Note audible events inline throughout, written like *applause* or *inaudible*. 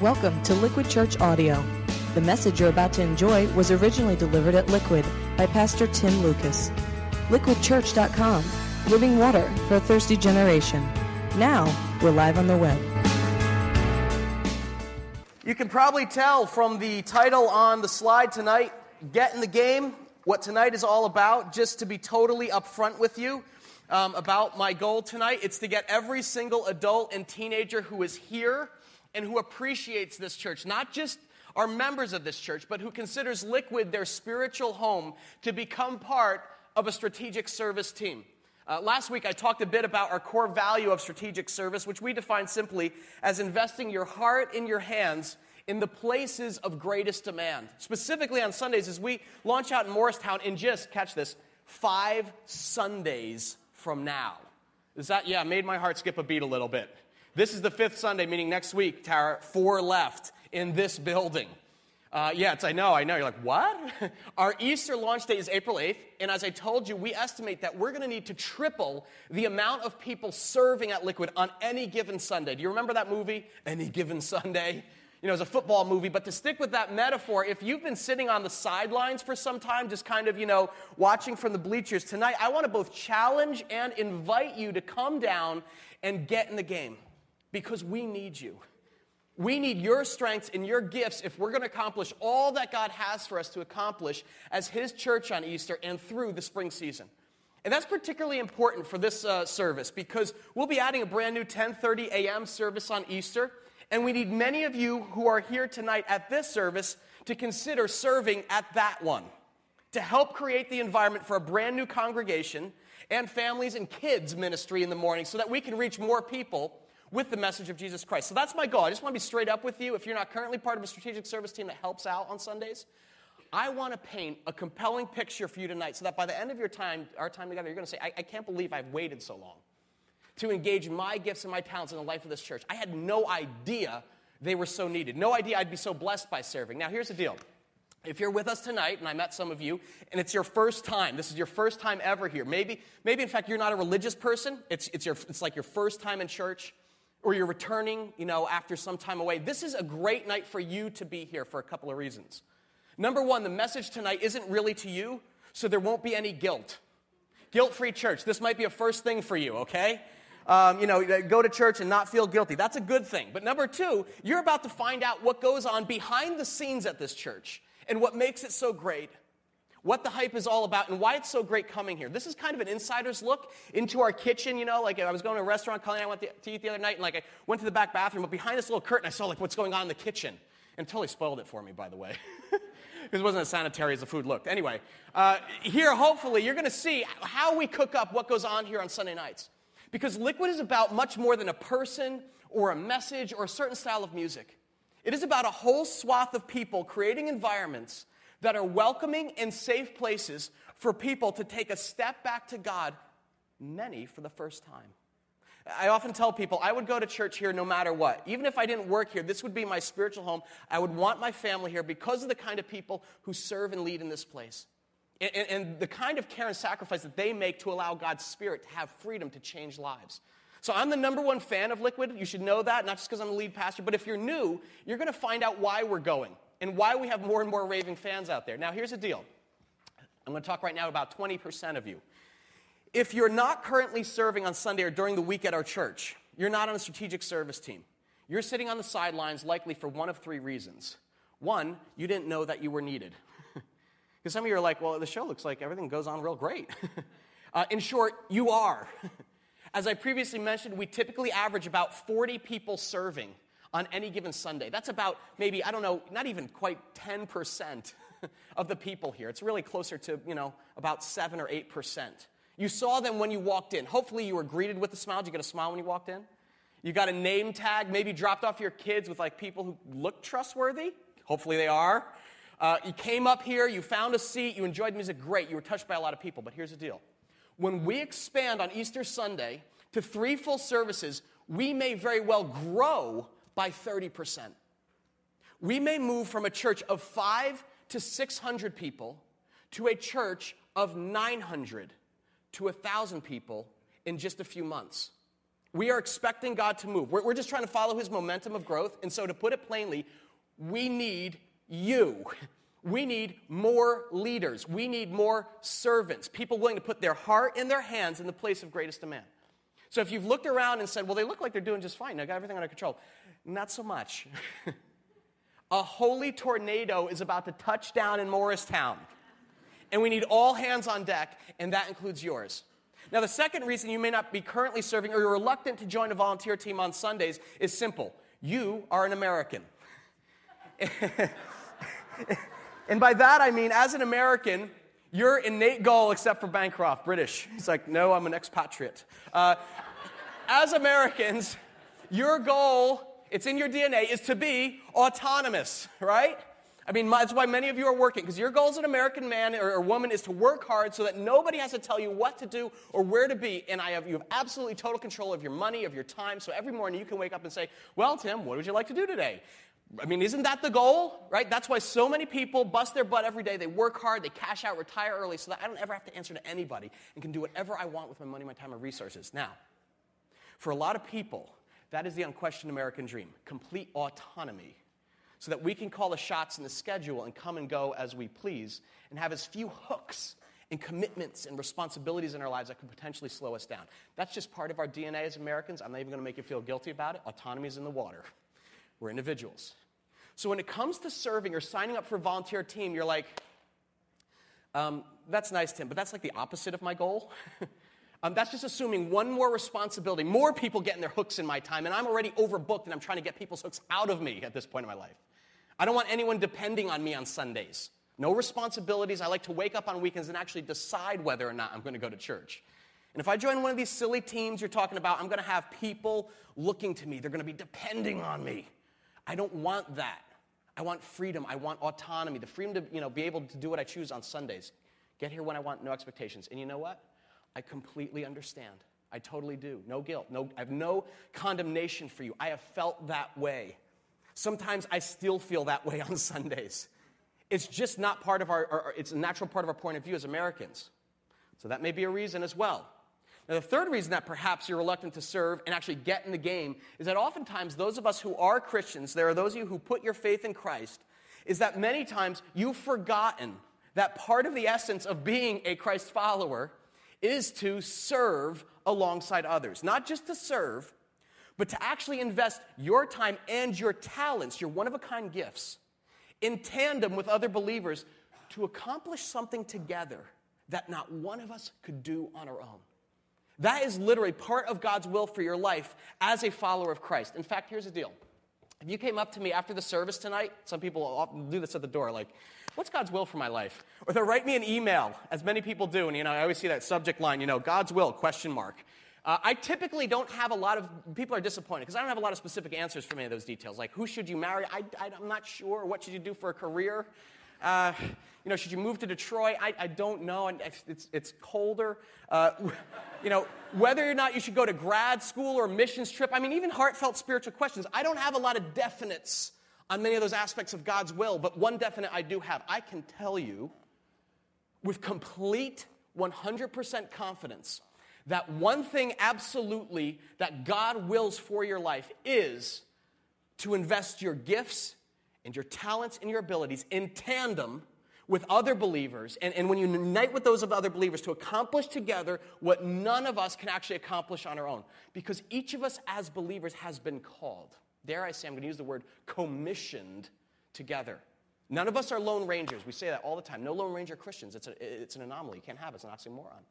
Welcome to Liquid Church Audio. The message you're about to enjoy was originally delivered at Liquid by Pastor Tim Lucas. LiquidChurch.com, living water for a thirsty generation. Now, we're live on the web. You can probably tell from the title on the slide tonight, Get in the Game, what tonight is all about. Just to be totally upfront with you um, about my goal tonight, it's to get every single adult and teenager who is here and who appreciates this church, not just are members of this church, but who considers Liquid their spiritual home to become part of a strategic service team. Uh, last week, I talked a bit about our core value of strategic service, which we define simply as investing your heart in your hands in the places of greatest demand. Specifically on Sundays, as we launch out in Morristown in just, catch this, five Sundays from now. Is that, yeah, made my heart skip a beat a little bit. This is the fifth Sunday, meaning next week, Tara, four left in this building. Uh, yeah, it's, I know, I know. You're like, what? *laughs* Our Easter launch date is April 8th, and as I told you, we estimate that we're going to need to triple the amount of people serving at Liquid on any given Sunday. Do you remember that movie, Any Given Sunday? You know, it's a football movie, but to stick with that metaphor, if you've been sitting on the sidelines for some time, just kind of, you know, watching from the bleachers, tonight I want to both challenge and invite you to come down and get in the game because we need you. We need your strengths and your gifts if we're going to accomplish all that God has for us to accomplish as His church on Easter and through the spring season. And that's particularly important for this uh, service because we'll be adding a brand new 10:30 a.m. service on Easter, and we need many of you who are here tonight at this service to consider serving at that one to help create the environment for a brand new congregation and families and kids ministry in the morning so that we can reach more people with the message of Jesus Christ. So that's my goal. I just want to be straight up with you. If you're not currently part of a strategic service team that helps out on Sundays, I want to paint a compelling picture for you tonight so that by the end of your time, our time together, you're going to say, I, I can't believe I've waited so long to engage my gifts and my talents in the life of this church. I had no idea they were so needed. No idea I'd be so blessed by serving. Now, here's the deal. If you're with us tonight, and I met some of you, and it's your first time, this is your first time ever here. Maybe, maybe in fact, you're not a religious person. It's, it's, your, it's like your first time in church or you're returning, you know, after some time away, this is a great night for you to be here for a couple of reasons. Number one, the message tonight isn't really to you, so there won't be any guilt. Guilt free church. This might be a first thing for you, okay? Um, you know, go to church and not feel guilty. That's a good thing. But number two, you're about to find out what goes on behind the scenes at this church and what makes it so great what the hype is all about and why it's so great coming here. This is kind of an insider's look into our kitchen, you know, like I was going to a restaurant, Colleen I went to eat the other night, and like I went to the back bathroom, but behind this little curtain, I saw like what's going on in the kitchen. And totally spoiled it for me, by the way. *laughs* it wasn't as sanitary as the food looked. Anyway, uh, here, hopefully, you're going to see how we cook up what goes on here on Sunday nights. Because Liquid is about much more than a person or a message or a certain style of music. It is about a whole swath of people creating environments that are welcoming and safe places for people to take a step back to God, many for the first time. I often tell people I would go to church here no matter what. Even if I didn't work here, this would be my spiritual home. I would want my family here because of the kind of people who serve and lead in this place. And, and, and the kind of care and sacrifice that they make to allow God's Spirit to have freedom to change lives. So I'm the number one fan of Liquid. You should know that, not just because I'm the lead pastor, but if you're new, you're going to find out why we're going and why we have more and more raving fans out there. Now, here's the deal I'm going to talk right now about 20% of you. If you're not currently serving on Sunday or during the week at our church, you're not on a strategic service team. You're sitting on the sidelines likely for one of three reasons. One, you didn't know that you were needed. *laughs* Because some of you are like, well, the show looks like everything goes on real great. *laughs* uh, in short, you are. *laughs* As I previously mentioned, we typically average about 40 people serving on any given Sunday. That's about maybe, I don't know, not even quite 10% *laughs* of the people here. It's really closer to, you know, about 7 or 8%. You saw them when you walked in. Hopefully, you were greeted with a smile. Did you get a smile when you walked in? You got a name tag, maybe dropped off your kids with like people who look trustworthy. Hopefully, they are. Uh, you came up here, you found a seat, you enjoyed music, great. You were touched by a lot of people. But here's the deal when we expand on Easter Sunday to three full services, we may very well grow by 30%. We may move from a church of five to 600 people to a church of 900 to 1,000 people in just a few months. We are expecting God to move. We're, we're just trying to follow his momentum of growth. And so, to put it plainly, we need you. We need more leaders. We need more servants, people willing to put their heart and their hands in the place of greatest demand. So if you've looked around and said, well, they look like they're doing just fine, they got everything under control, not so much. *laughs* a holy tornado is about to touch down in Morristown. And we need all hands on deck, and that includes yours. Now, the second reason you may not be currently serving or you're reluctant to join a volunteer team on Sundays is simple you are an American. *laughs* and by that I mean, as an American, your innate goal, except for Bancroft, British. He's like, no, I'm an expatriate. Uh, as Americans, your goal, it's in your DNA, is to be autonomous, right? I mean, that's why many of you are working, because your goal as an American man or, or, woman is to work hard so that nobody has to tell you what to do or where to be. And I have, you have absolutely total control of your money, of your time. So every morning you can wake up and say, Well, Tim, what would you like to do today? I mean, isn't that the goal, right? That's why so many people bust their butt every day. They work hard, they cash out, retire early, so that I don't ever have to answer to anybody and can do whatever I want with my money, my time, and resources. Now, for a lot of people, that is the unquestioned American dream complete autonomy so that we can call the shots in the schedule and come and go as we please and have as few hooks and commitments and responsibilities in our lives that could potentially slow us down. That's just part of our DNA as Americans. I'm not even going to make you feel guilty about it. Autonomy is in the water. We're individuals. So when it comes to serving or signing up for a volunteer team, you're like, um, that's nice, Tim, but that's like the opposite of my goal. *laughs* um, that's just assuming one more responsibility, more people getting their hooks in my time, and I'm already overbooked and I'm trying to get people's hooks out of me at this point in my life. I don't want anyone depending on me on Sundays. No responsibilities. I like to wake up on weekends and actually decide whether or not I'm going to go to church. And if I join one of these silly teams you're talking about, I'm going to have people looking to me. They're going to be depending on me. I don't want that. I want freedom. I want autonomy, the freedom to you know, be able to do what I choose on Sundays. Get here when I want, no expectations. And you know what? I completely understand. I totally do. No guilt. No, I have no condemnation for you. I have felt that way. Sometimes I still feel that way *laughs* on Sundays. It's just not part of our, our, it's a natural part of our point of view as Americans. So that may be a reason as well. Now, the third reason that perhaps you're reluctant to serve and actually get in the game is that oftentimes those of us who are Christians, there are those of you who put your faith in Christ, is that many times you've forgotten that part of the essence of being a Christ follower is to serve alongside others. Not just to serve, but to actually invest your time and your talents, your one of a kind gifts, in tandem with other believers to accomplish something together that not one of us could do on our own. That is literally part of God's will for your life as a follower of Christ. In fact, here's the deal. If you came up to me after the service tonight, some people often do this at the door, like, what's God's will for my life? Or they'll write me an email, as many people do, and you know, I always see that subject line, you know, God's will, question mark. Uh, I typically don't have a lot of, people are disappointed because I don't have a lot of specific answers for many of those details. Like, who should you marry? I, am not sure. What should you do for a career? Uh, you know, should you move to Detroit? I, I don't know. It's, it's colder. Uh, *laughs* you know, whether or not you should go to grad school or missions trip. I mean, even heartfelt spiritual questions. I don't have a lot of definites on many of those aspects of God's will, but one definite I do have. I can tell you with complete 100% confidence that one thing absolutely that God wills for your life is to invest your gifts and your talents and your abilities in tandem with other believers, and, and when you unite with those of other believers to accomplish together what none of us can actually accomplish on our own. Because each of us as believers has been called. Dare I say, I'm going to use the word commissioned together. None of us are lone rangers. We say that all the time. No lone ranger Christians. It's, a, it's an anomaly. You can't have it. It's an oxymoron.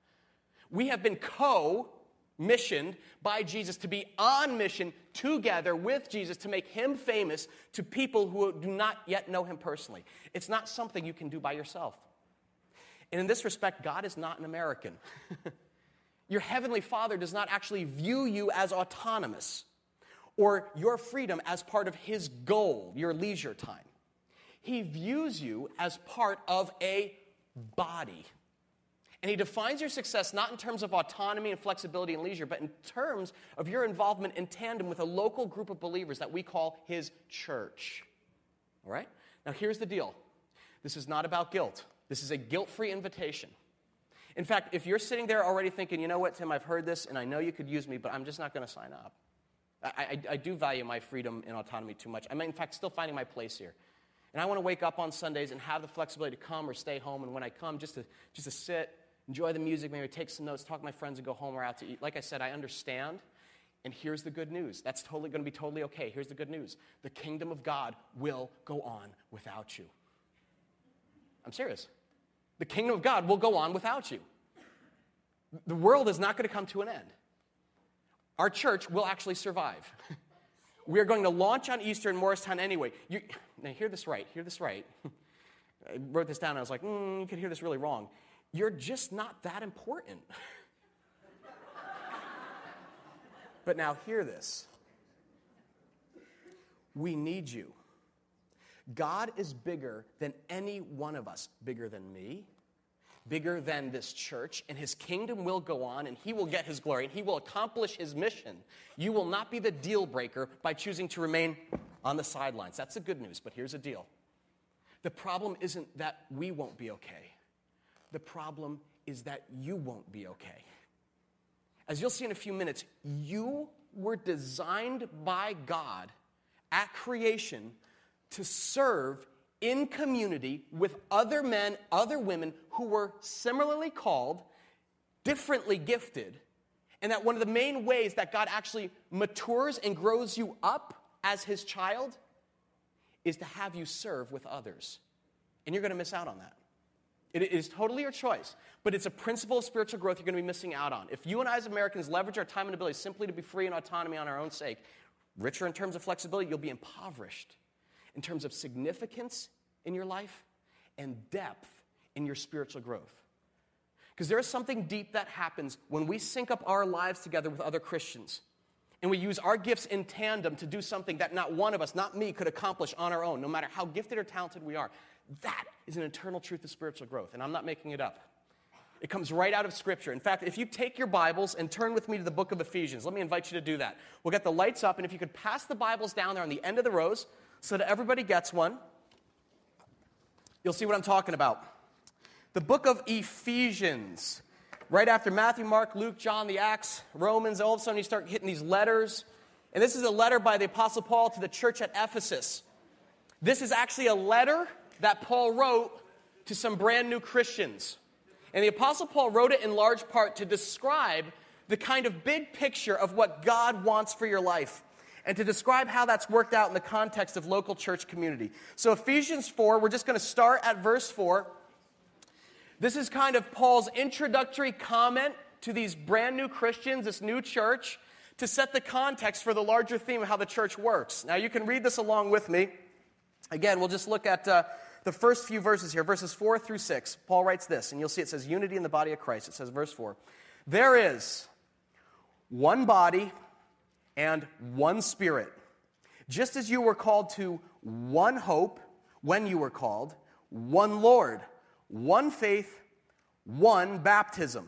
We have been co missioned by Jesus to be on mission together with Jesus to make him famous to people who do not yet know him personally. It's not something you can do by yourself. And in this respect, God is not an American. *laughs* your heavenly Father does not actually view you as autonomous or your freedom as part of his goal, your leisure time. He views you as part of a body. And he defines your success not in terms of autonomy and flexibility and leisure, but in terms of your involvement in tandem with a local group of believers that we call his church. All right? Now, here's the deal this is not about guilt, this is a guilt free invitation. In fact, if you're sitting there already thinking, you know what, Tim, I've heard this and I know you could use me, but I'm just not going to sign up. I, I, I, do value my freedom and autonomy too much. I'm, in fact, still finding my place here. And I want to wake up on Sundays and have the flexibility to come or stay home. And when I come, just to, just to sit, enjoy the music, maybe take some notes, talk to my friends, and go home or out to eat. Like I said, I understand. And here's the good news. That's totally going to be totally okay. Here's the good news the kingdom of God will go on without you. I'm serious. The kingdom of God will go on without you. The world is not going to come to an end. Our church will actually survive. *laughs* we are going to launch on Easter in Morristown anyway. You, now, hear this right. Hear this right. *laughs* I wrote this down I was like, mm, you could hear this really wrong. You're just not that important. but now, hear this. We need you. God is bigger than any one of us, bigger than me, bigger than this church, and his kingdom will go on, and he will get his glory, and he will accomplish his mission. You will not be the deal breaker by choosing to remain on the sidelines. That's the good news, but here's a deal the problem isn't that we won't be okay, the problem is that you won't be okay. As you'll see in a few minutes, you were designed by God at creation to serve in community with other men, other women who were similarly called, differently gifted, and that one of the main ways that God actually matures and grows you up as his child is to have you serve with others. And you're going to miss out on that. It is totally your choice, but it's a principle of spiritual growth you're going to be missing out on. If you and I, as Americans, leverage our time and ability simply to be free and autonomy on our own sake, richer in terms of flexibility, you'll be impoverished in terms of significance in your life and depth in your spiritual growth. Because there is something deep that happens when we sync up our lives together with other Christians and we use our gifts in tandem to do something that not one of us, not me, could accomplish on our own, no matter how gifted or talented we are. That is an eternal truth of spiritual growth, and I'm not making it up. It comes right out of Scripture. In fact, if you take your Bibles and turn with me to the book of Ephesians, let me invite you to do that. We'll get the lights up, and if you could pass the Bibles down there on the end of the rows, so that everybody gets one. You'll see what I'm talking about. The book of Ephesians. Right after Matthew, Mark, Luke, John, the Acts, Romans, all of a sudden you start hitting these letters. And this is a letter by the Apostle Paul to the church at Ephesus. This is actually a letter that Paul wrote to some brand new Christians. And the Apostle Paul wrote it in large part to describe the kind of big picture of what God wants for your life and to describe how that's worked out in the context of local church community. So, Ephesians 4, we're just going to start at verse 4. This is kind of Paul's introductory comment to these brand new Christians, this new church, to set the context for the larger theme of how the church works. Now, you can read this along with me. Again, we'll just look at uh, the first few verses here, verses 4 through 6. Paul writes this, and you'll see it says, Unity in the body of Christ. It says, verse 4 There is one body and one Spirit. Just as you were called to one hope when you were called, one Lord, one faith, one baptism,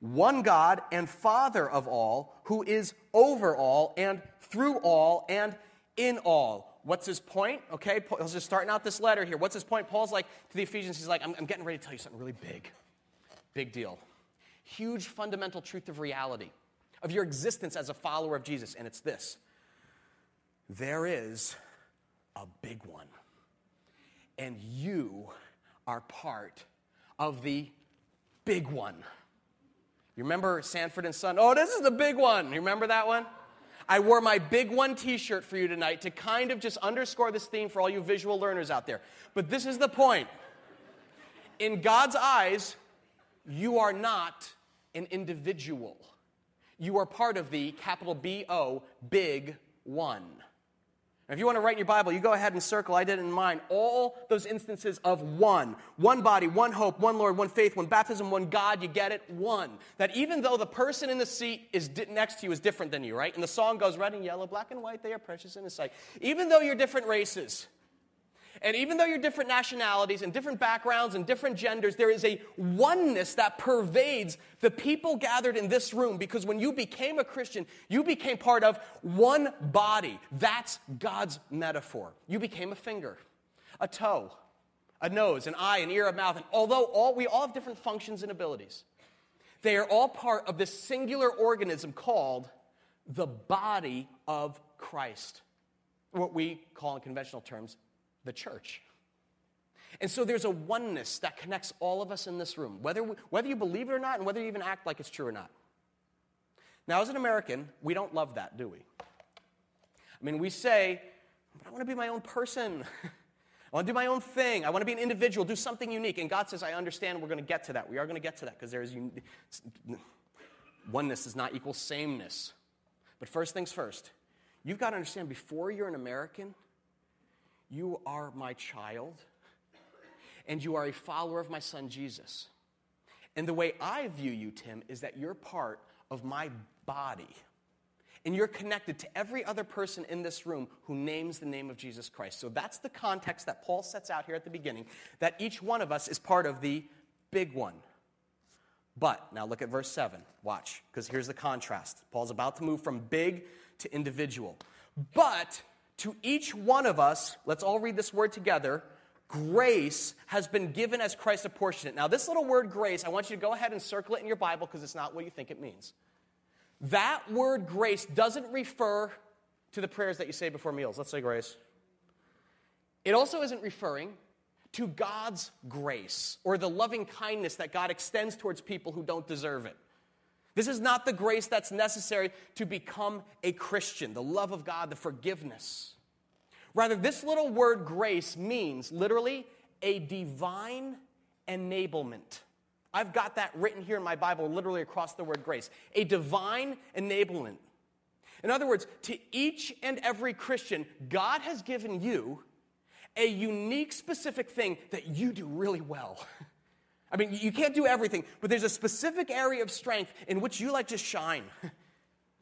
one God and Father of all, who is over all and through all and in all. What's his point? Okay, Paul's just starting out this letter here. What's his point? Paul's like to the Ephesians, he's like, I'm, I'm getting ready to tell you something really big. Big deal. Huge fundamental truth of reality of your existence as a follower of Jesus, and it's this there is a big one, and you are part of the big one. You remember Sanford and Son? Oh, this is the big one. You remember that one? I wore my big one t shirt for you tonight to kind of just underscore this theme for all you visual learners out there. But this is the point. In God's eyes, you are not an individual you are part of the capital B O, big one. If you want to write in your Bible, you go ahead and circle, I did it in mine, all those instances of one. One body, one hope, one Lord, one faith, one baptism, one God, you get it? One. That even though the person in the seat is next to you is different than you, right? And the song goes red and yellow, black and white, they are precious in His sight. Even though you're different races, and even though you're different nationalities and different backgrounds and different genders, there is a oneness that pervades the people gathered in this room because when you became a Christian, you became part of one body. That's God's metaphor. You became a finger, a toe, a nose, an eye, an ear, a mouth, and although all, we all have different functions and abilities, they are all part of this singular organism called the body of Christ, what we call in conventional terms the church. And so there's a oneness that connects all of us in this room, whether, we, whether you believe it or not, and whether you even act like it's true or not. Now, as an American, we don't love that, do we? I mean, we say, I want to be my own person. *laughs* I want to do my own thing. I want to be an individual, do something unique. And God says, I understand we're going to get to that. We are going to get to that because there's un- *laughs* oneness does not equal sameness. But first things first, you've got to understand before you're an American, you are my child and you are a follower of my son Jesus. And the way I view you, Tim, is that you're part of my body. And you're connected to every other person in this room who names the name of Jesus Christ. So that's the context that Paul sets out here at the beginning that each one of us is part of the big one. But, now look at verse 7. Watch, because here's the contrast. Paul's about to move from big to individual. But to each one of us, let's all read this word together grace has been given as Christ apportioned. Now, this little word grace, I want you to go ahead and circle it in your Bible because it's not what you think it means. That word grace doesn't refer to the prayers that you say before meals. Let's say grace. It also isn't referring to God's grace or the loving kindness that God extends towards people who don't deserve it. This is not the grace that's necessary to become a Christian, the love of God, the forgiveness. Rather, this little word grace means literally a divine enablement. I've got that written here in my Bible, literally across the word grace. A divine enablement. In other words, to each and every Christian, God has given you a unique, specific thing that you do really well. *laughs* I mean, you can't do everything, but there's a specific area of strength in which you like to shine, *laughs*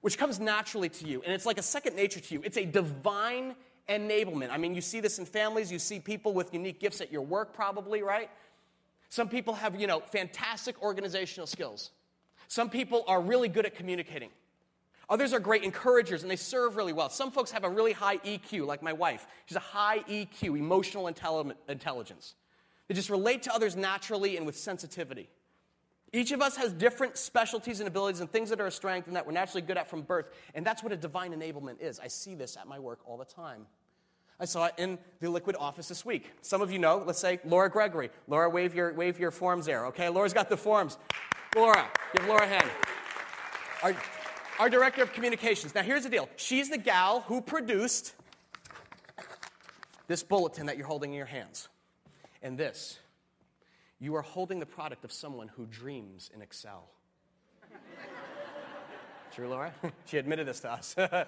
which comes naturally to you, and it's like a second nature to you. It's a divine enablement. I mean, you see this in families, you see people with unique gifts at your work, probably, right? Some people have, you know, fantastic organizational skills. Some people are really good at communicating. Others are great encouragers and they serve really well. Some folks have a really high EQ, like my wife. She's a high EQ, emotional intelligence. They just relate to others naturally and with sensitivity. Each of us has different specialties and abilities and things that are a strength and that we're naturally good at from birth. And that's what a divine enablement is. I see this at my work all the time. I saw it in the Liquid office this week. Some of you know, let's say Laura Gregory. Laura, wave your, wave your forms there, okay? Laura's got the forms. Laura, give Laura a hand. Our, our director of communications. Now, here's the deal she's the gal who produced this bulletin that you're holding in your hands. And this, you are holding the product of someone who dreams in Excel. *laughs* True, Laura? *laughs* she admitted this to us. *laughs*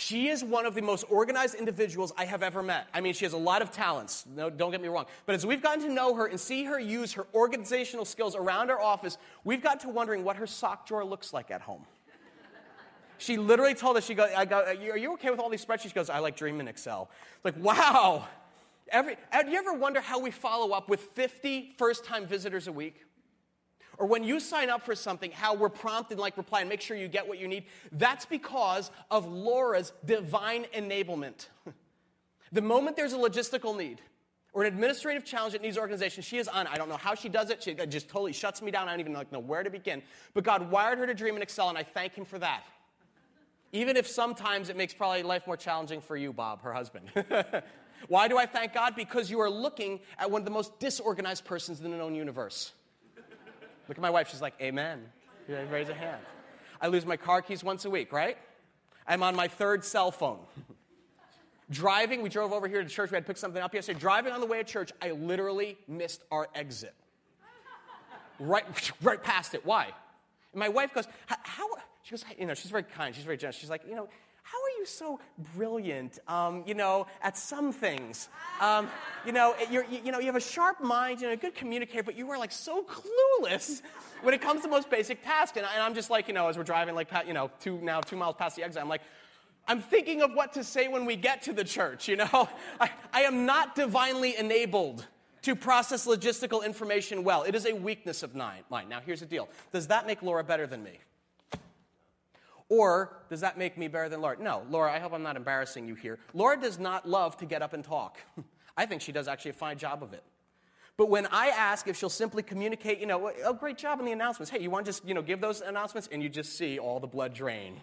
She is one of the most organized individuals I have ever met. I mean, she has a lot of talents, no, don't get me wrong. But as we've gotten to know her and see her use her organizational skills around our office, we've got to wondering what her sock drawer looks like at home. She literally told us, she goes, I go, are you okay with all these spreadsheets? She goes, I like dreaming in Excel. It's like, wow. Every, do you ever wonder how we follow up with 50 first time visitors a week? or when you sign up for something, how we're prompted like reply and make sure you get what you need, that's because of Laura's divine enablement. *laughs* the moment there's a logistical need or an administrative challenge that needs organization, she is on. I don't know how she does it. She just totally shuts me down. I don't even know where to begin. But God wired her to dream in Excel, and I thank Him for that. Even if sometimes it makes probably life more challenging for you, Bob, her husband. *laughs* Why do I thank God? Because you are looking at one of the most disorganized persons in the known universe. Look at my wife. She's like, Amen. Raise a hand. I lose my car keys once a week, right? I'm on my third cell phone. Driving, we drove over here to church. We had to pick something up yesterday. Driving on the way to church, I literally missed our exit. Right, *laughs* right past it. Why? And my wife goes, how, she goes, you know, she's very kind. She's very generous. She's like, you know, how are you so brilliant, um, you know, at some things? Um, you know, you you know, you have a sharp mind, you know, a good communicator, but you are like so clueless when it comes to most basic tasks. And, I, and I'm just like, you know, as we're driving like, you know, two, now two miles past the exit, I'm like, I'm thinking of what to say when we get to the church, you know? *laughs* I, I am not divinely enabled to process logistical information well. It is a weakness of mine. Now, here's the deal. Does that make Laura better than me? Or does that make me better than Laura? No, Laura, I hope I'm not embarrassing you here. Laura does not love to get up and talk. *laughs* I think she does actually a fine job of it. But when I ask if she'll simply communicate, you know, oh, great job on the announcements. Hey, you want to just, you know, give those announcements? And you just see all the blood drain.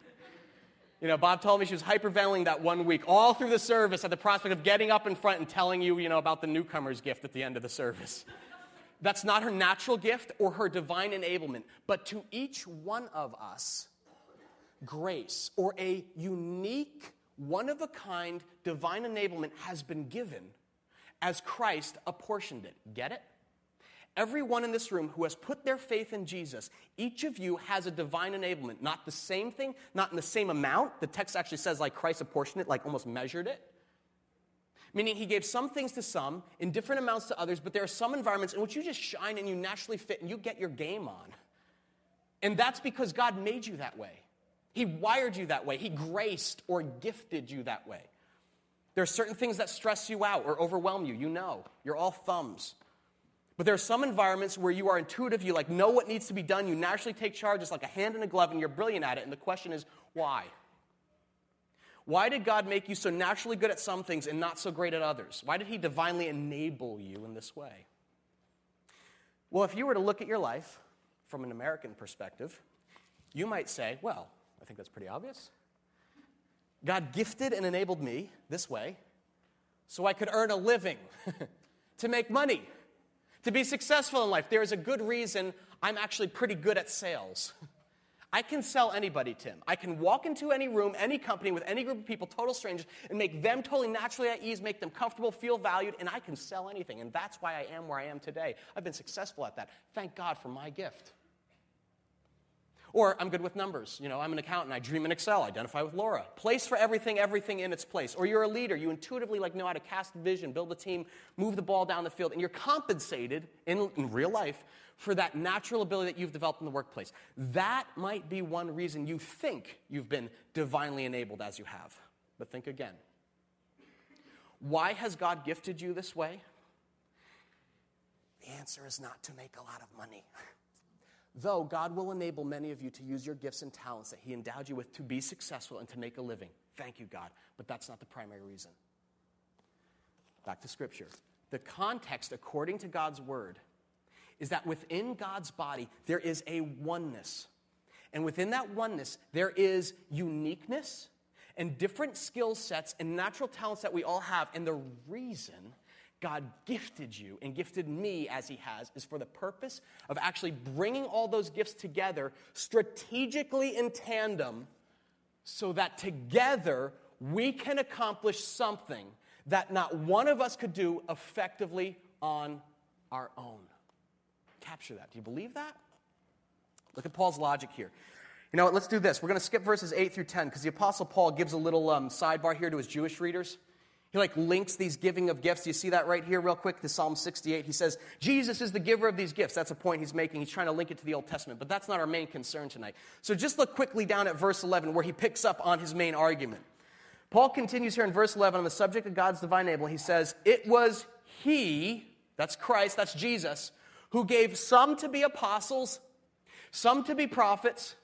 You know, Bob told me she was hyperventilating that one week, all through the service at the prospect of getting up in front and telling you, you know, about the newcomer's gift at the end of the service. *laughs* That's not her natural gift or her divine enablement. But to each one of us, grace or a unique, one of a kind divine enablement has been given as Christ apportioned it. Get it? Everyone in this room who has put their faith in Jesus, each of you has a divine enablement. Not the same thing, not in the same amount. The text actually says, like Christ apportioned it, like almost measured it. Meaning he gave some things to some in different amounts to others, but there are some environments in which you just shine and you naturally fit and you get your game on. And that's because God made you that way. He wired you that way. He graced or gifted you that way. There are certain things that stress you out or overwhelm you. You know, you're all thumbs. But there are some environments where you are intuitive, you like know what needs to be done, you naturally take charge, it's like a hand in a glove, and you're brilliant at it. And the question is, why? Why did God make you so naturally good at some things and not so great at others? Why did He divinely enable you in this way? Well, if you were to look at your life from an American perspective, you might say, well, I think that's pretty obvious. God gifted and enabled me this way so I could earn a living, *laughs* to make money, to be successful in life. There is a good reason I'm actually pretty good at sales. *laughs* I can sell anybody, Tim. I can walk into any room, any company with any group of people, total strangers, and make them totally naturally at ease, make them comfortable, feel valued, and I can sell anything. And that's why I am where I am today. I've been successful at that. Thank God for my gift. Or I'm good with numbers. You know, I'm an accountant. I dream in Excel. Identify with Laura. Place for everything, everything in its place. Or you're a leader. You intuitively like know how to cast vision, build a team, move the ball down the field, and you're compensated in, in real life for that natural ability that you've developed in the workplace. That might be one reason you think you've been divinely enabled as you have. But think again. Why has God gifted you this way? The answer is not to make a lot of money. *laughs* Though God will enable many of you to use your gifts and talents that He endowed you with to be successful and to make a living. Thank you, God. But that's not the primary reason. Back to Scripture. The context, according to God's Word, is that within God's body, there is a oneness. And within that oneness, there is uniqueness and different skill sets and natural talents that we all have. And the reason God gifted you and gifted me as He has is for the purpose of actually bringing all those gifts together strategically in tandem so that together we can accomplish something that not one of us could do effectively on our own. Capture that. Do you believe that? Look at Paul's logic here. You know what? Let's do this. We're going to skip verses 8 through 10 because the Apostle Paul gives a little um, sidebar here to his Jewish readers. He like links these giving of gifts. You see that right here, real quick, to Psalm 68. He says, Jesus is the giver of these gifts. That's a point he's making. He's trying to link it to the Old Testament, but that's not our main concern tonight. So just look quickly down at verse 11 where he picks up on his main argument. Paul continues here in verse 11 on the subject of God's divine able. He says, It was he, that's Christ, that's Jesus, who gave some to be apostles, some to be prophets,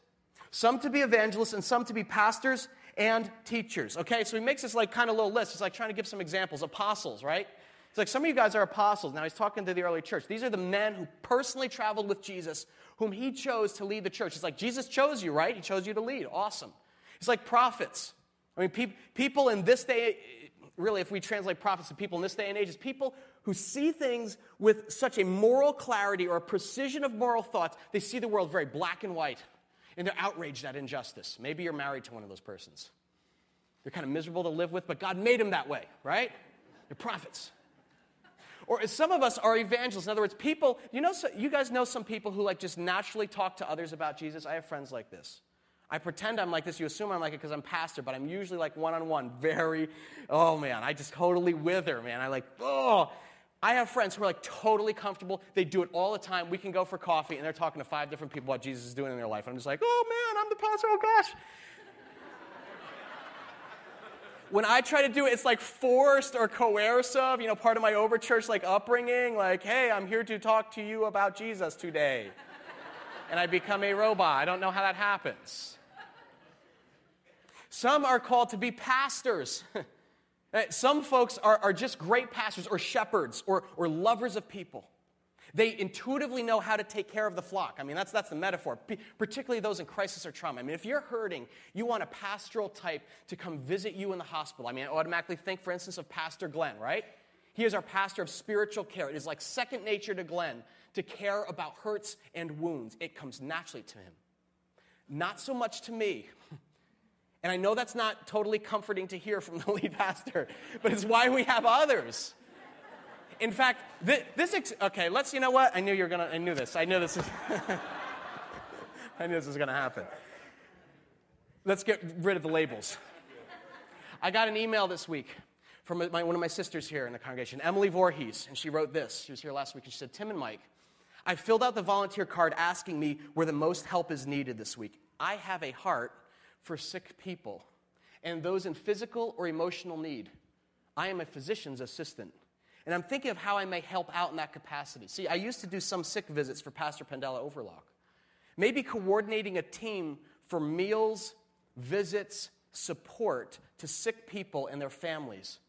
some to be evangelists, and some to be pastors and teachers. Okay, so he makes this like kind of little list. He's like trying to give some examples. Apostles, right? It's like some of you guys are apostles. Now he's talking to the early church. These are the men who personally traveled with Jesus, whom he chose to lead the church. It's like Jesus chose you, right? He chose you to lead. Awesome. It's like prophets. I mean, pe- people in this day, really, if we translate prophets to people in this day and age, is people who see things with such a moral clarity or a precision of moral thoughts, they see the world very black and white and they're outraged at injustice. Maybe you're married to one of those persons. They're kind of miserable to live with, but God made them that way, right? They're prophets. Or some of us are evangelists. In other words, people, you know, you guys know some people who like just naturally talk to others about Jesus. I have friends like this. I pretend I'm like this. You assume I'm like it because I'm pastor, but I'm usually like one on one, very, oh man, I just totally wither, man. I like, oh, I have friends who are like totally comfortable. They do it all the time. We can go for coffee and they're talking to five different people what Jesus is doing in their life. I'm just like, oh man, I'm the pastor. Oh gosh. when I try to do it, it's like forced or coercive, you know, part of my overchurch like upbringing, like, hey, I'm here to talk to you about Jesus today. and I become a robot. I don't know how that happens. Some are called to be pastors. *laughs* Uh, some folks are, are just great pastors or shepherds or, or lovers of people. They intuitively know how to take care of the flock. I mean, that's, that's the metaphor, P- particularly those in crisis or trauma. I mean, if you're hurting, you want a pastoral type to come visit you in the hospital. I mean, I automatically think, for instance, of Pastor Glenn, right? He is our pastor of spiritual care. It is like second nature to Glenn to care about hurts and wounds. It comes naturally to him. Not so much to me. *laughs* And I know that's not totally comforting to hear from the *laughs* lead pastor, but it's why we have others. In fact, this, this ex- okay, let's, you know what? I knew you were gonna, I knew this. I knew this is, *laughs* I knew this was gonna happen. Let's get rid of the labels. I got an email this week from my, one of my sisters here in the congregation, Emily Voorhees, and she wrote this. She was here last week, and she said, Tim and Mike, I filled out the volunteer card asking me where the most help is needed this week. I have a heart for sick people and those in physical or emotional need. I am a physician's assistant. And I'm thinking of how I may help out in that capacity. See, I used to do some sick visits for Pastor Pandela Overlock. Maybe coordinating a team for meals, visits, support to sick people and their families,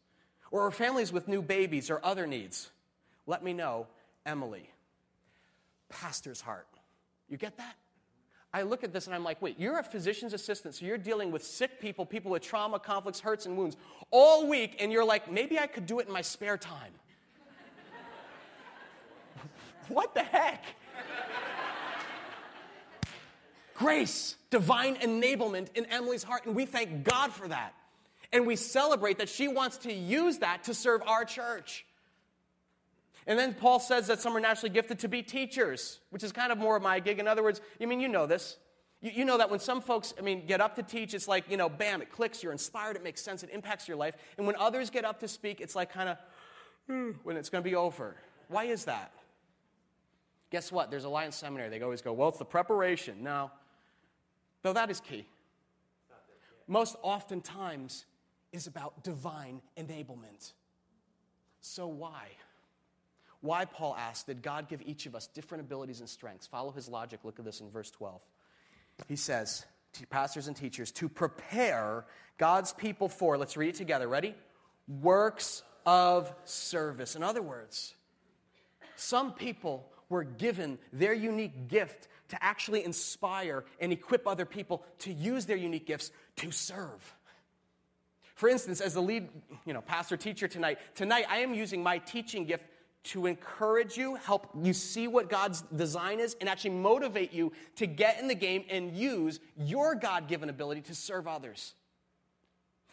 or families with new babies or other needs. Let me know, Emily. Pastor's heart. You get that? I look at this and I'm like, wait, you're a physician's assistant, so you're dealing with sick people, people with trauma, conflicts, hurts, and wounds all week, and you're like, maybe I could do it in my spare time. *laughs* what the heck? Grace, divine enablement in Emily's heart, and we thank God for that. And we celebrate that she wants to use that to serve our church. And then Paul says that some are naturally gifted to be teachers, which is kind of more of my gig. In other words, I mean, you know this. You, you, know that when some folks, I mean, get up to teach, it's like, you know, bam, it clicks, you're inspired, it makes sense, it impacts your life. And when others get up to speak, it's like kind of, when it's going to be over. Why is that? Guess what? There's a Alliance Seminary. They always go, well, it's the preparation. Now, Though that is key. Most oftentimes is about divine enablement. So why? Why Paul asked, Did God give each of us different abilities and strengths? Follow his logic. Look at this in verse 12. He says, to pastors and teachers, to prepare God's people for, let's read it together. Ready? Works of service. In other words, some people were given their unique gift to actually inspire and equip other people to use their unique gifts to serve. For instance, as the lead, you know, pastor teacher tonight, tonight I am using my teaching gift to encourage you, help you see what God's design is, and actually motivate you to get in the game and use your God given ability to serve others.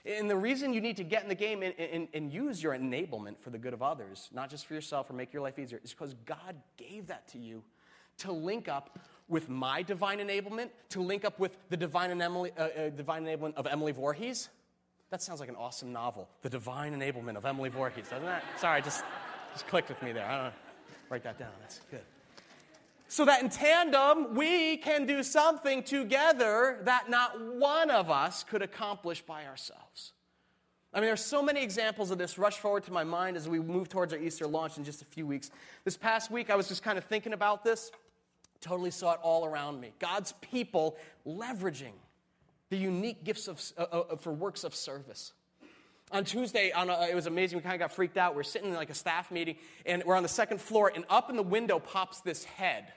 And the reason you need to get in the game and, and, and, use your enablement for the good of others, not just for yourself or make your life easier, is because God gave that to you to link up with my divine enablement, to link up with the divine, uh, uh, divine enablement of Emily Voorhees. That sounds like an awesome novel, The Divine Enablement of Emily Voorhees, doesn't it? Sorry, just just clicked with me there. I don't know. Write that down. That's good. So that in tandem, we can do something together that not one of us could accomplish by ourselves. I mean, there's so many examples of this rush forward to my mind as we move towards our Easter launch in just a few weeks. This past week, I was just kind of thinking about this, totally saw it all around me. God's people leveraging the unique gifts of, uh, uh, for works of service on Tuesday, on a, it was amazing. We kind of got freaked out. We're sitting in like a staff meeting, and we're on the second floor, and up in the window pops this head.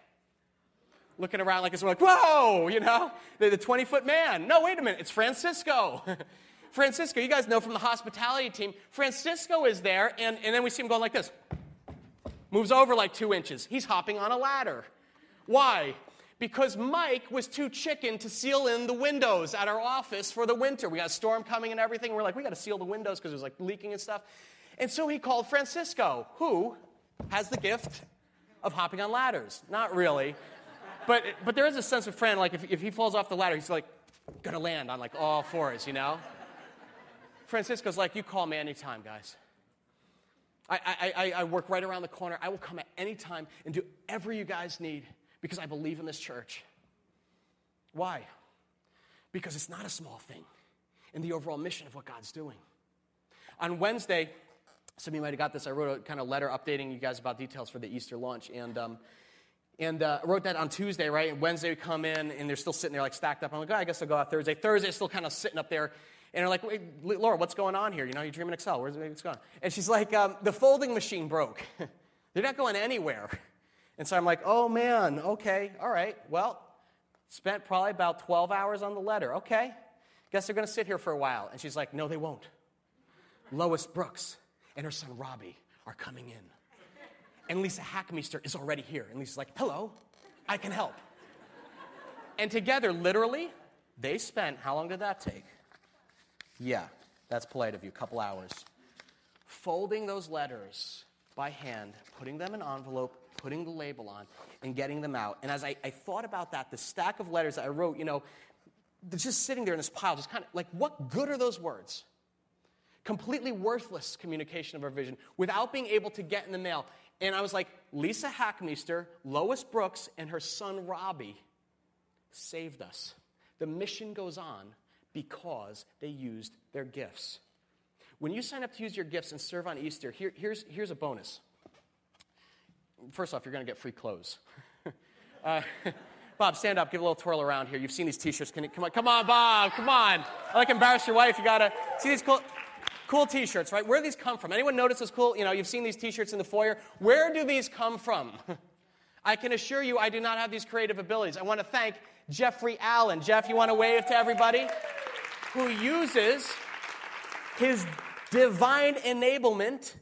Looking around like it's like, whoa, you know, the 20 foot man. No, wait a minute, it's Francisco. *laughs* Francisco, you guys know from the hospitality team, Francisco is there, and, and then we see him going like this. Moves over like two inches. He's hopping on a ladder. Why? Because Mike was too chicken to seal in the windows at our office for the winter. We got a storm coming and everything. We're like, we got to seal the windows because it was like leaking and stuff. And so he called Francisco, who has the gift of hopping on ladders. Not really. But, but there is a sense of friend, like if, if he falls off the ladder, he's like, gonna land on like all fours, you know? Francisco's like, you call me anytime, guys. I, I, I, I work right around the corner. I will come at any time and do whatever you guys need because I believe in this church. Why? Because it's not a small thing in the overall mission of what God's doing. On Wednesday, some of you might have got this. I wrote a kind of letter updating you guys about details for the Easter launch. And, um, and uh, wrote that on Tuesday, right? And Wednesday we come in and they're still sitting there like stacked up. I'm like, oh, I guess I'll go out Thursday. Thursday, still kind of sitting up there. And they're like, Wait, Laura, what's going on here? You know, you're dreaming Excel. Where's what's going? And she's like, um, the folding machine broke. *laughs* they're not going anywhere. And so I'm like, oh man, okay, all right. Well, spent probably about 12 hours on the letter. Okay, guess they're going to sit here for a while. And she's like, no, they won't. Lois Brooks and her son Robbie are coming in. And Lisa Hackmeister is already here. And Lisa's like, hello, I can help. And together, literally, they spent, how long did that take? Yeah, that's polite of you, a couple hours. Folding those letters by hand, putting them in envelope, putting the label on, and getting them out. And as I, I thought about that, the stack of letters I wrote, you know, they're just sitting there in this pile, just kind of like, what good are those words? Completely worthless communication of our vision without being able to get in the mail. And I was like, Lisa Hackmeister, Lois Brooks, and her son Robbie saved us. The mission goes on because they used their gifts. When you sign up to use your gifts and serve on Easter, here, here's, here's a bonus. First off, you're going to get free clothes. *laughs* uh, *laughs* Bob, stand up, give a little twirl around here. You've seen these t-shirts. Can you, come on, come on, Bob, come on. I like embarrass your wife. You gotta see these cool, cool t-shirts, right? Where do these come from? Anyone notice this cool? You know, you've seen these t-shirts in the foyer. Where do these come from? *laughs* I can assure you, I do not have these creative abilities. I want to thank Jeffrey Allen. Jeff, you want to wave to everybody? Who uses his divine enablement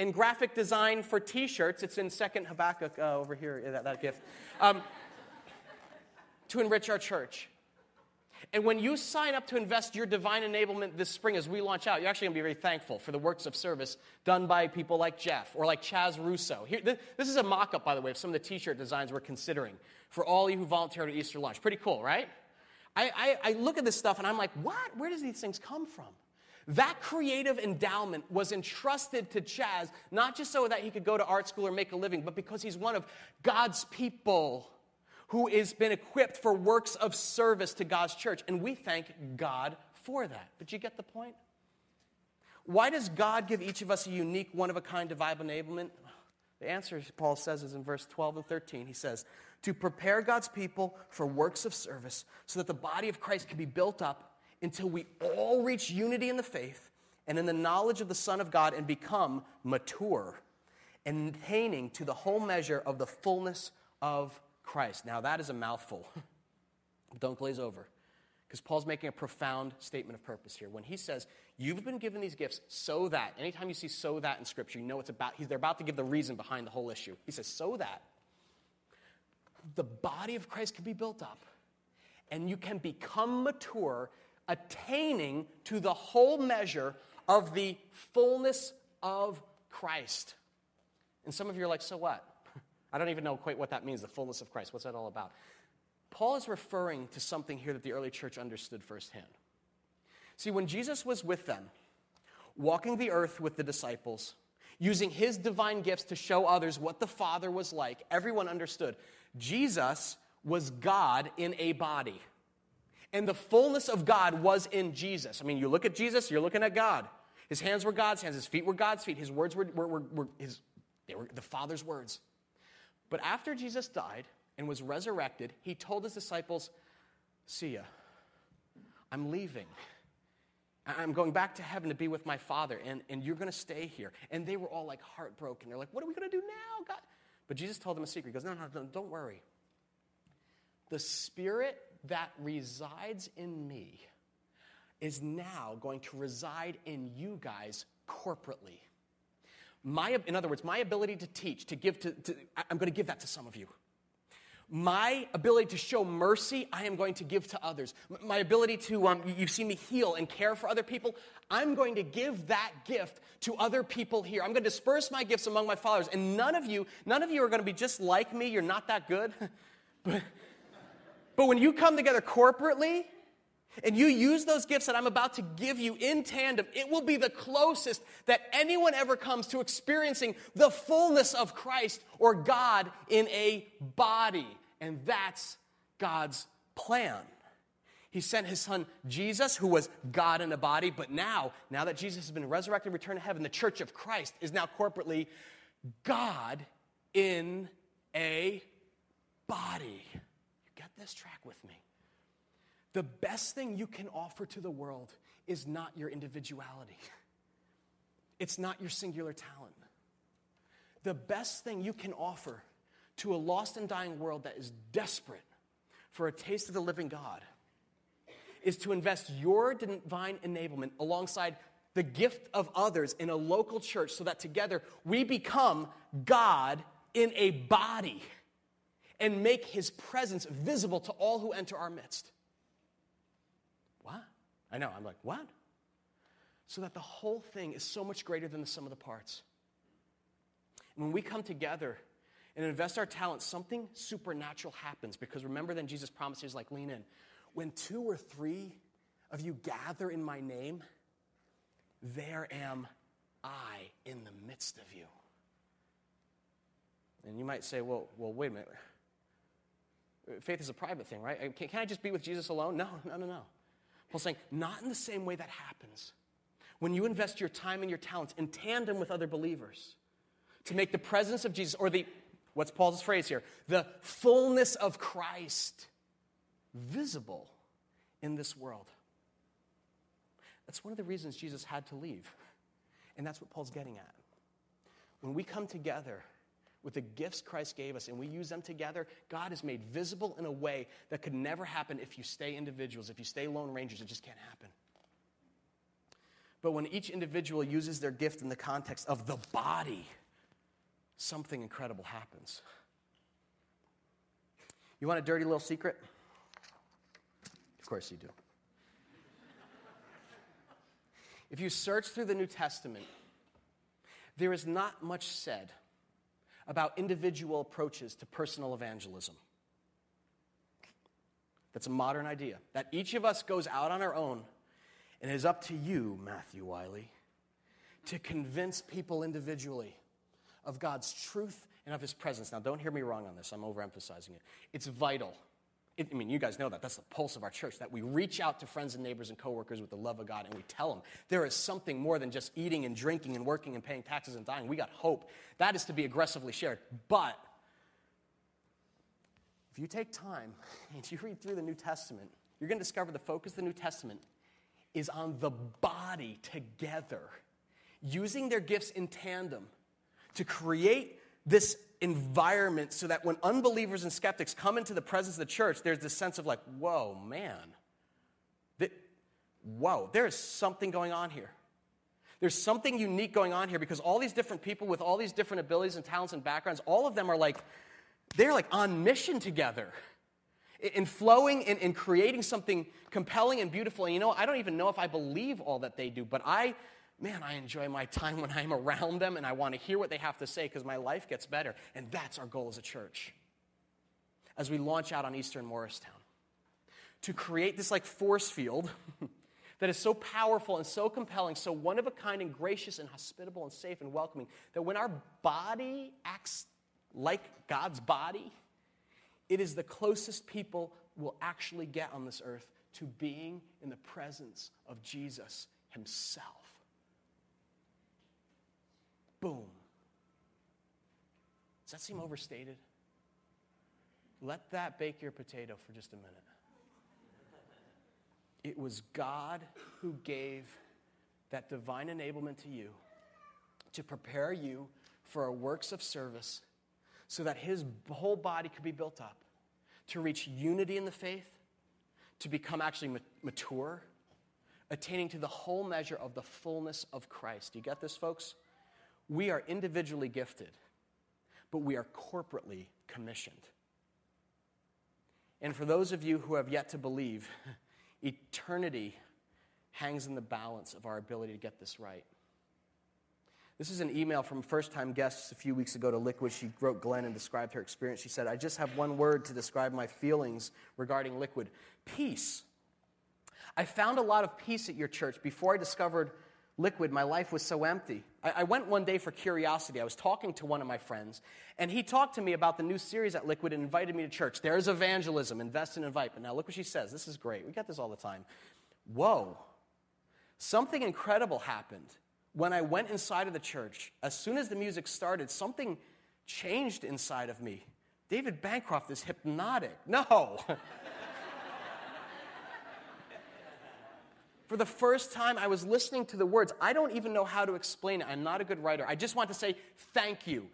in graphic design for t shirts. It's in Second Habakkuk uh, over here, that, that gift. Um, to enrich our church. And when you sign up to invest your divine enablement this spring as we launch out, you're actually going to be very thankful for the works of service done by people like Jeff or like Chaz Russo. Here, this is a mock up, by the way, of some of the t shirt designs we're considering for all you who volunteered at Easter lunch. Pretty cool, right? I, I, I look at this stuff and I'm like, what? Where does these things come from? That creative endowment was entrusted to Chaz, not just so that he could go to art school or make a living, but because he's one of God's people who has been equipped for works of service to God's church. And we thank God for that. But you get the point? Why does God give each of us a unique, one of a kind divine enablement? The answer, Paul says, is in verse 12 and 13. He says, To prepare God's people for works of service so that the body of Christ can be built up until we all reach unity in the faith and in the knowledge of the Son of God and become mature, attaining to the whole measure of the fullness of Christ. Now, that is a mouthful. *laughs* Don't glaze over. Because Paul's making a profound statement of purpose here. When he says, You've been given these gifts so that, anytime you see so that in Scripture, you know it's about, he's, they're about to give the reason behind the whole issue. He says, So that the body of Christ can be built up and you can become mature, attaining to the whole measure of the fullness of Christ. And some of you are like, So what? *laughs* I don't even know quite what that means, the fullness of Christ. What's that all about? Paul is referring to something here that the early church understood firsthand. See, when Jesus was with them, walking the earth with the disciples, using his divine gifts to show others what the Father was like, everyone understood Jesus was God in a body. And the fullness of God was in Jesus. I mean, you look at Jesus, you're looking at God. His hands were God's hands, his feet were God's feet, his words were, were, were, were his, they were the Father's words. But after Jesus died and was resurrected, he told his disciples, See ya. I'm leaving. I'm going back to heaven to be with my Father, and, and you're going to stay here. And they were all like heartbroken. They're like, What are we going to do now, God? But Jesus told them a secret. He goes, No, no, no, don't worry. The Spirit that resides in me is now going to reside in you guys corporately. My, in other words, my ability to teach, to give to, to I'm going to give that to some of you. My ability to show mercy, I am going to give to others. My ability to, um, you've seen me heal and care for other people, I'm going to give that gift to other people here. I'm going to disperse my gifts among my followers. And none of you, none of you are going to be just like me. You're not that good. *laughs* but, but when you come together corporately, and you use those gifts that I'm about to give you in tandem, it will be the closest that anyone ever comes to experiencing the fullness of Christ or God in a body. And that's God's plan. He sent his son Jesus, who was God in a body, but now, now that Jesus has been resurrected and returned to heaven, the church of Christ is now corporately God in a body. This track with me? The best thing you can offer to the world is not your individuality, it's not your singular talent. The best thing you can offer to a lost and dying world that is desperate for a taste of the living God is to invest your divine enablement alongside the gift of others in a local church so that together we become God in a body and make his presence visible to all who enter our midst. What? I know, I'm like, what? So that the whole thing is so much greater than the sum of the parts. And when we come together and invest our talents, something supernatural happens because remember, then Jesus promised, He's like, lean in. When two or three of you gather in my name, there am I in the midst of you. And you might say, well, well wait a minute. Faith is a private thing, right? Can, can I just be with Jesus alone? No, no, no, no. Paul's saying, not in the same way that happens. When you invest your time and your talents in tandem with other believers to make the presence of Jesus, or the, what's Paul's phrase here? The fullness of Christ visible in this world. That's one of the reasons Jesus had to leave. And that's what Paul's getting at. When we come together with the gifts Christ gave us and we use them together, God is made visible in a way that could never happen if you stay individuals, if you stay lone rangers. It just can't happen. But when each individual uses their gift in the context of the body, something incredible happens. You want a dirty little secret? Of course you do. If you search through the New Testament, there is not much said about individual approaches to personal evangelism. That's a modern idea. That each of us goes out on our own, and it is up to you, Matthew Wiley, to convince people individually of God's truth and of His presence. Now, don't hear me wrong on this, I'm overemphasizing it. It's vital I mean, you guys know that. That's the pulse of our church, that we reach out to friends and neighbors and coworkers with the love of God and we tell them there is something more than just eating and drinking and working and paying taxes and dying. We got hope. That is to be aggressively shared. But if you take time *laughs* and you read through the New Testament, you're going to discover the focus of the New Testament is on the body together, using their gifts in tandem to create this environment so that when unbelievers and skeptics come into the presence of the church, there's this sense of like, whoa, man. That, whoa, there is something going on here. There's something unique going on here because all these different people with all these different abilities and talents and backgrounds, all of them are like, they're like on mission together in flowing and in creating something compelling and beautiful. And you know, I don't even know if I believe all that they do, but I man, I enjoy my time when I'm around them and I want to hear what they have to say because my life gets better. And that's our goal as a church. As we launch out on Eastern Morristown, to create this like force field *laughs* that is so powerful and so compelling, so one of a kind and gracious and hospitable and safe and welcoming that when our body acts like God's body, it is the closest people will actually get on this earth to being in the presence of Jesus Himself. Boom. Does that seem overstated? Let that bake your potato for just a minute. It was God who gave that divine enablement to you to prepare you for a works of service so that his whole body could be built up, to reach unity in the faith, to become actually mature, attaining to the whole measure of the fullness of Christ. You get this, folks? We are individually gifted, but we are corporately commissioned. And for those of you who have yet to believe, *laughs* eternity hangs in the balance of our ability to get this right. This is an email from first time guests a few weeks ago to Liquid. She wrote Glenn and described her experience. She said, I just have one word to describe my feelings regarding Liquid peace. I found a lot of peace at your church before I discovered liquid, my life was so empty. I, I, went one day for curiosity. I was talking to one of my friends, and he talked to me about the new series at Liquid and invited me to church. There's evangelism, invest and invite. But now look what she says. This is great. We get this all the time. Whoa. Something incredible happened when I went inside of the church. As soon as the music started, something changed inside of me. David Bancroft is hypnotic. No. *laughs* For the first time, I was listening to the words. I don't even know how to explain it. I'm not a good writer. I just want to say thank you.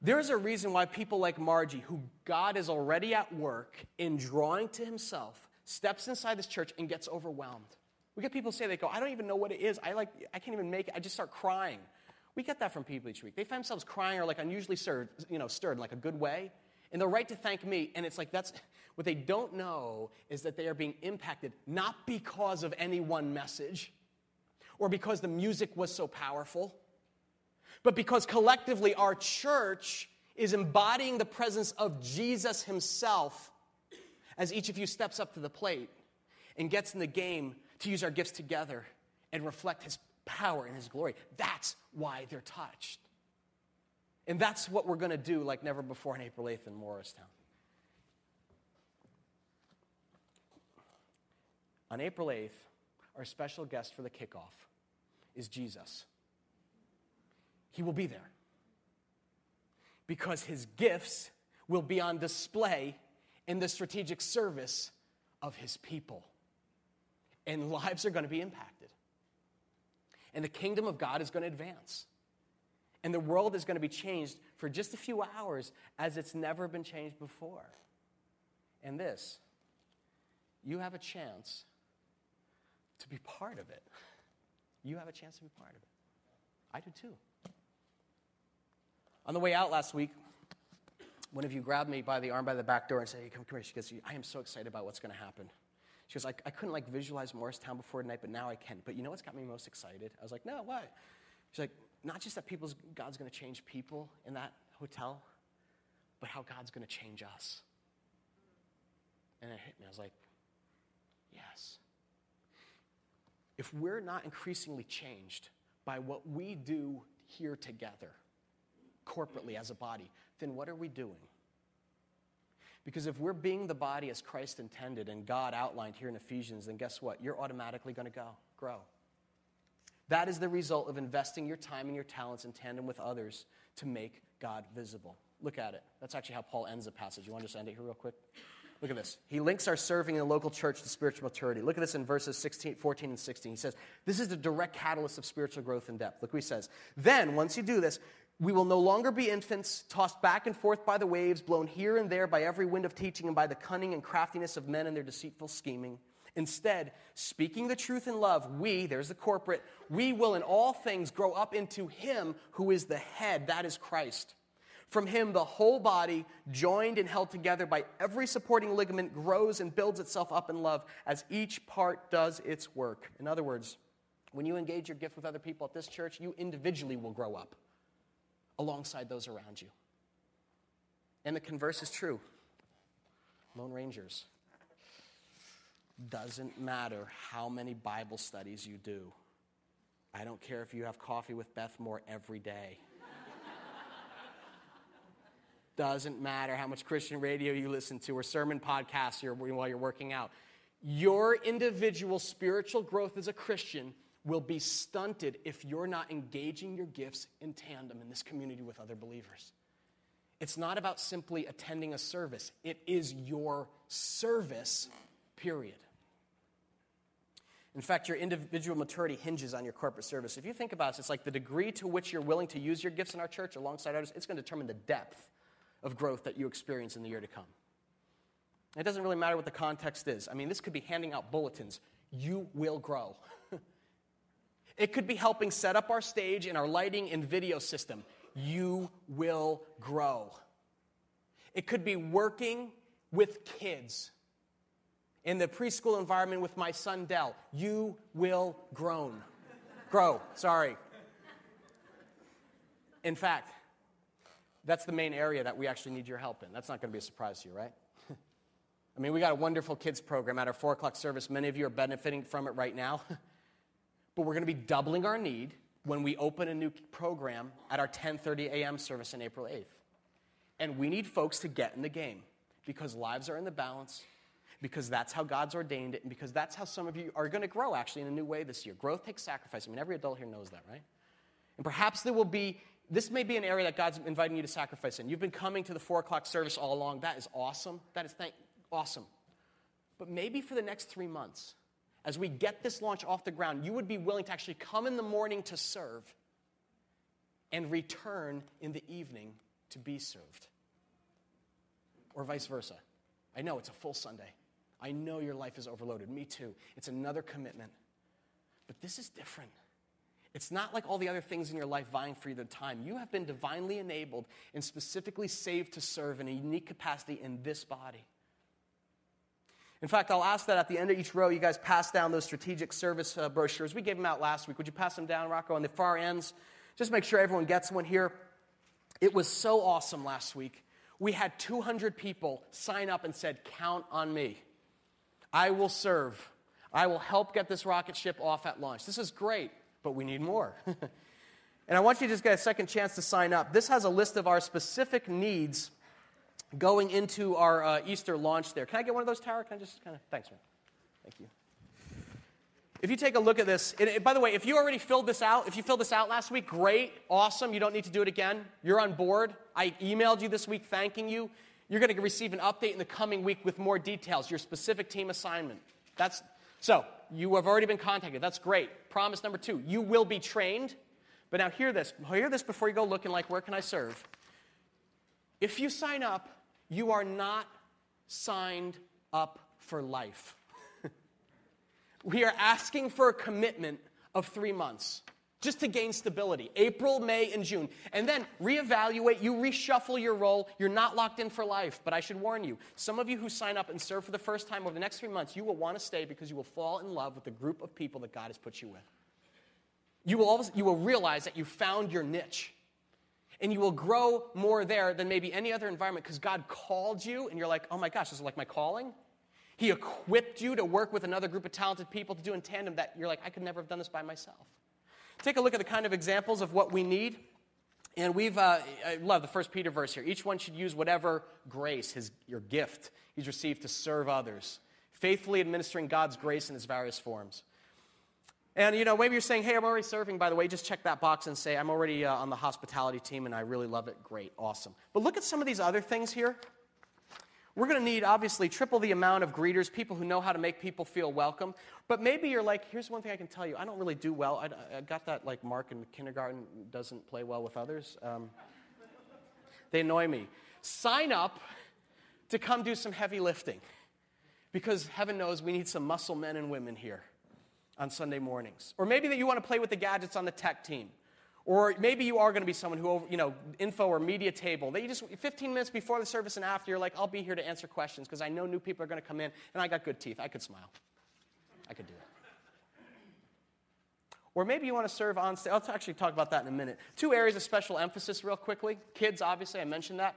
There's a reason why people like Margie, who God is already at work in drawing to himself, steps inside this church and gets overwhelmed. We get people say, they go, I don't even know what it is. I, like, I can't even make it. I just start crying. We get that from people each week. They find themselves crying or like unusually stirred, you know, stirred in like a good way. And they're right to thank me. And it's like that's what they don't know is that they are being impacted not because of any one message or because the music was so powerful, but because collectively our church is embodying the presence of Jesus himself as each of you steps up to the plate and gets in the game to use our gifts together and reflect his power and his glory. That's why they're touched. And that's what we're going to do like never before on April 8th in Morristown. On April 8th, our special guest for the kickoff is Jesus. He will be there because his gifts will be on display in the strategic service of his people. And lives are going to be impacted. And the kingdom of God is going to advance. And the world is going to be changed for just a few hours as it's never been changed before. And this, you have a chance to be part of it. You have a chance to be part of it. I do too. On the way out last week, one of you grabbed me by the arm by the back door and said, Hey, come, come here. She goes, I am so excited about what's going to happen. She goes, I, I couldn't like visualize Morristown before tonight, but now I can. But you know what's got me most excited? I was like, No, what? She's like, not just that people's God's going to change people in that hotel, but how God's going to change us. And it hit me. I was like, yes. If we're not increasingly changed by what we do here together, corporately as a body, then what are we doing? Because if we're being the body as Christ intended and God outlined here in Ephesians, then guess what? You're automatically going to go, grow. That is the result of investing your time and your talents in tandem with others to make God visible. Look at it. That's actually how Paul ends the passage. You want to just end it here real quick? Look at this. He links our serving in the local church to spiritual maturity. Look at this in verses 16, 14 and 16. He says, This is the direct catalyst of spiritual growth and depth. Look what he says. Then, once you do this, we will no longer be infants, tossed back and forth by the waves, blown here and there by every wind of teaching and by the cunning and craftiness of men and their deceitful scheming. Instead, speaking the truth in love, we, there's the corporate, we will in all things grow up into Him who is the head, that is Christ. From Him, the whole body, joined and held together by every supporting ligament, grows and builds itself up in love as each part does its work. In other words, when you engage your gift with other people at this church, you individually will grow up alongside those around you. And the converse is true. Lone Rangers. Doesn't matter how many Bible studies you do. I don't care if you have coffee with Beth Moore every day. *laughs* Doesn't matter how much Christian radio you listen to or sermon podcasts while you're working out. Your individual spiritual growth as a Christian will be stunted if you're not engaging your gifts in tandem in this community with other believers. It's not about simply attending a service, it is your service, period. In fact, your individual maturity hinges on your corporate service. If you think about it, it's like the degree to which you're willing to use your gifts in our church alongside others, it's going to determine the depth of growth that you experience in the year to come. It doesn't really matter what the context is. I mean, this could be handing out bulletins. You will grow. *laughs* it could be helping set up our stage and our lighting and video system. You will grow. It could be working with kids in the preschool environment with my son Dell. You will groan. Grow, sorry. In fact, that's the main area that we actually need your help in. That's not going to be a surprise to you, right? *laughs* I mean, we got a wonderful kids program at our four o'clock service. Many of you are benefiting from it right now. *laughs* but we're going to be doubling our need when we open a new program at our 10:30 a.m. service on April 8th. And we need folks to get in the game because lives are in the balance because that's how God's ordained it, and because that's how some of you are going to grow actually in a new way this year. Growth takes sacrifice. I mean, every adult here knows that, right? And perhaps there will be, this may be an area that God's inviting you to sacrifice in. You've been coming to the four o'clock service all along. That is awesome. That is thank, awesome. But maybe for the next three months, as we get this launch off the ground, you would be willing to actually come in the morning to serve and return in the evening to be served. Or vice versa. I know it's a full Sunday. I know your life is overloaded. Me too. It's another commitment. But this is different. It's not like all the other things in your life vying for you the time. You have been divinely enabled and specifically saved to serve in a unique capacity in this body. In fact, I'll ask that at the end of each row, you guys pass down those strategic service uh, brochures. We gave them out last week. Would you pass them down, Rocco, on the far ends? Just make sure everyone gets one here. It was so awesome last week. We had 200 people sign up and said, Count on me. I will serve. I will help get this rocket ship off at launch. This is great, but we need more. *laughs* and I want you to just get a second chance to sign up. This has a list of our specific needs going into our uh, Easter launch there. Can I get one of those, Tara? Can I just kind of, thanks, man. Thank you. If you take a look at this, and by the way, if you already filled this out, if you filled this out last week, great, awesome. You don't need to do it again. You're on board. I emailed you this week thanking you. You're going to receive an update in the coming week with more details, your specific team assignment. That's so you have already been contacted. That's great. Promise number two: you will be trained. But now hear this. Hear this before you go looking like where can I serve? If you sign up, you are not signed up for life. *laughs* we are asking for a commitment of three months just to gain stability April, May, and June. And then reevaluate, you reshuffle your role. You're not locked in for life. But I should warn you some of you who sign up and serve for the first time over the next three months, you will want to stay because you will fall in love with the group of people that God has put you with. You will, always, you will realize that you found your niche. And you will grow more there than maybe any other environment because God called you and you're like, oh my gosh, this is like my calling. He equipped you to work with another group of talented people to do in tandem that you're like, I could never have done this by myself. Take a look at the kind of examples of what we need. And we've, uh, I love the first Peter verse here. Each one should use whatever grace, his, your gift, he's received to serve others, faithfully administering God's grace in its various forms. And you know, maybe you're saying, hey, I'm already serving, by the way. Just check that box and say, I'm already uh, on the hospitality team and I really love it. Great, awesome. But look at some of these other things here. We're going to need, obviously, triple the amount of greeters, people who know how to make people feel welcome. But maybe you're like, here's one thing I can tell you I don't really do well. I, I got that, like, Mark in kindergarten doesn't play well with others. Um, they annoy me. Sign up to come do some heavy lifting because heaven knows we need some muscle men and women here on Sunday mornings. Or maybe that you want to play with the gadgets on the tech team. Or maybe you are going to be someone who, you know, info or media table. That you just 15 minutes before the service and after, you're like, I'll be here to answer questions because I know new people are going to come in, and I got good teeth. I could smile. I could do it. Or maybe you want to serve on stage. I'll actually talk about that in a minute. Two areas of special emphasis, real quickly. Kids, obviously, I mentioned that.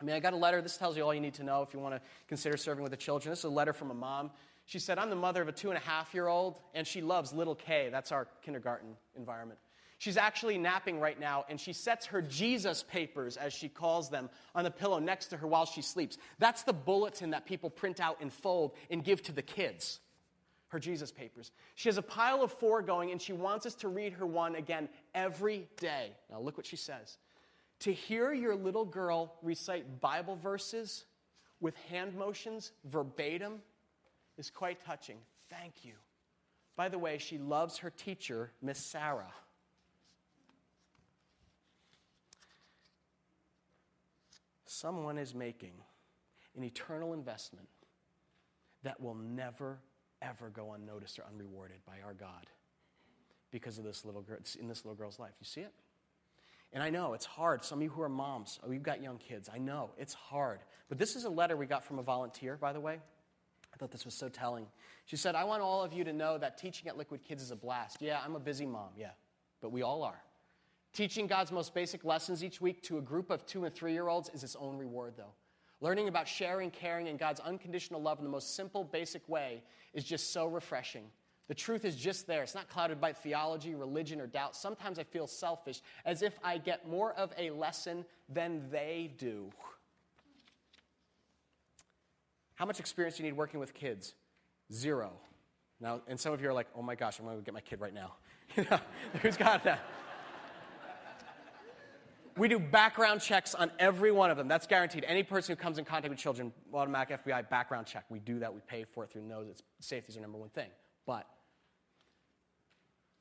I mean, I got a letter. This tells you all you need to know if you want to consider serving with the children. This is a letter from a mom. She said, I'm the mother of a two and a half year old, and she loves little K. That's our kindergarten environment. She's actually napping right now, and she sets her Jesus papers, as she calls them, on the pillow next to her while she sleeps. That's the bulletin that people print out and fold and give to the kids. Her Jesus papers. She has a pile of four going, and she wants us to read her one again every day. Now, look what she says. To hear your little girl recite Bible verses with hand motions verbatim is quite touching. Thank you. By the way, she loves her teacher, Miss Sarah. Someone is making an eternal investment that will never, ever go unnoticed or unrewarded by our God because of this little girl, in this little girl's life. You see it? And I know it's hard. Some of you who are moms, oh, you've got young kids. I know it's hard. But this is a letter we got from a volunteer, by the way. I thought this was so telling. She said, I want all of you to know that teaching at Liquid Kids is a blast. Yeah, I'm a busy mom, yeah, but we all are. Teaching God's most basic lessons each week to a group of two and three year olds is its own reward, though. Learning about sharing, caring, and God's unconditional love in the most simple, basic way is just so refreshing. The truth is just there. It's not clouded by theology, religion, or doubt. Sometimes I feel selfish, as if I get more of a lesson than they do. How much experience do you need working with kids? Zero. Now, and some of you are like, oh my gosh, I'm going to get my kid right now. *laughs* who's got that? We do background checks on every one of them. That's guaranteed. Any person who comes in contact with children, automatic FBI background check. We do that. We pay for it through nose. It's, safety is our number one thing. But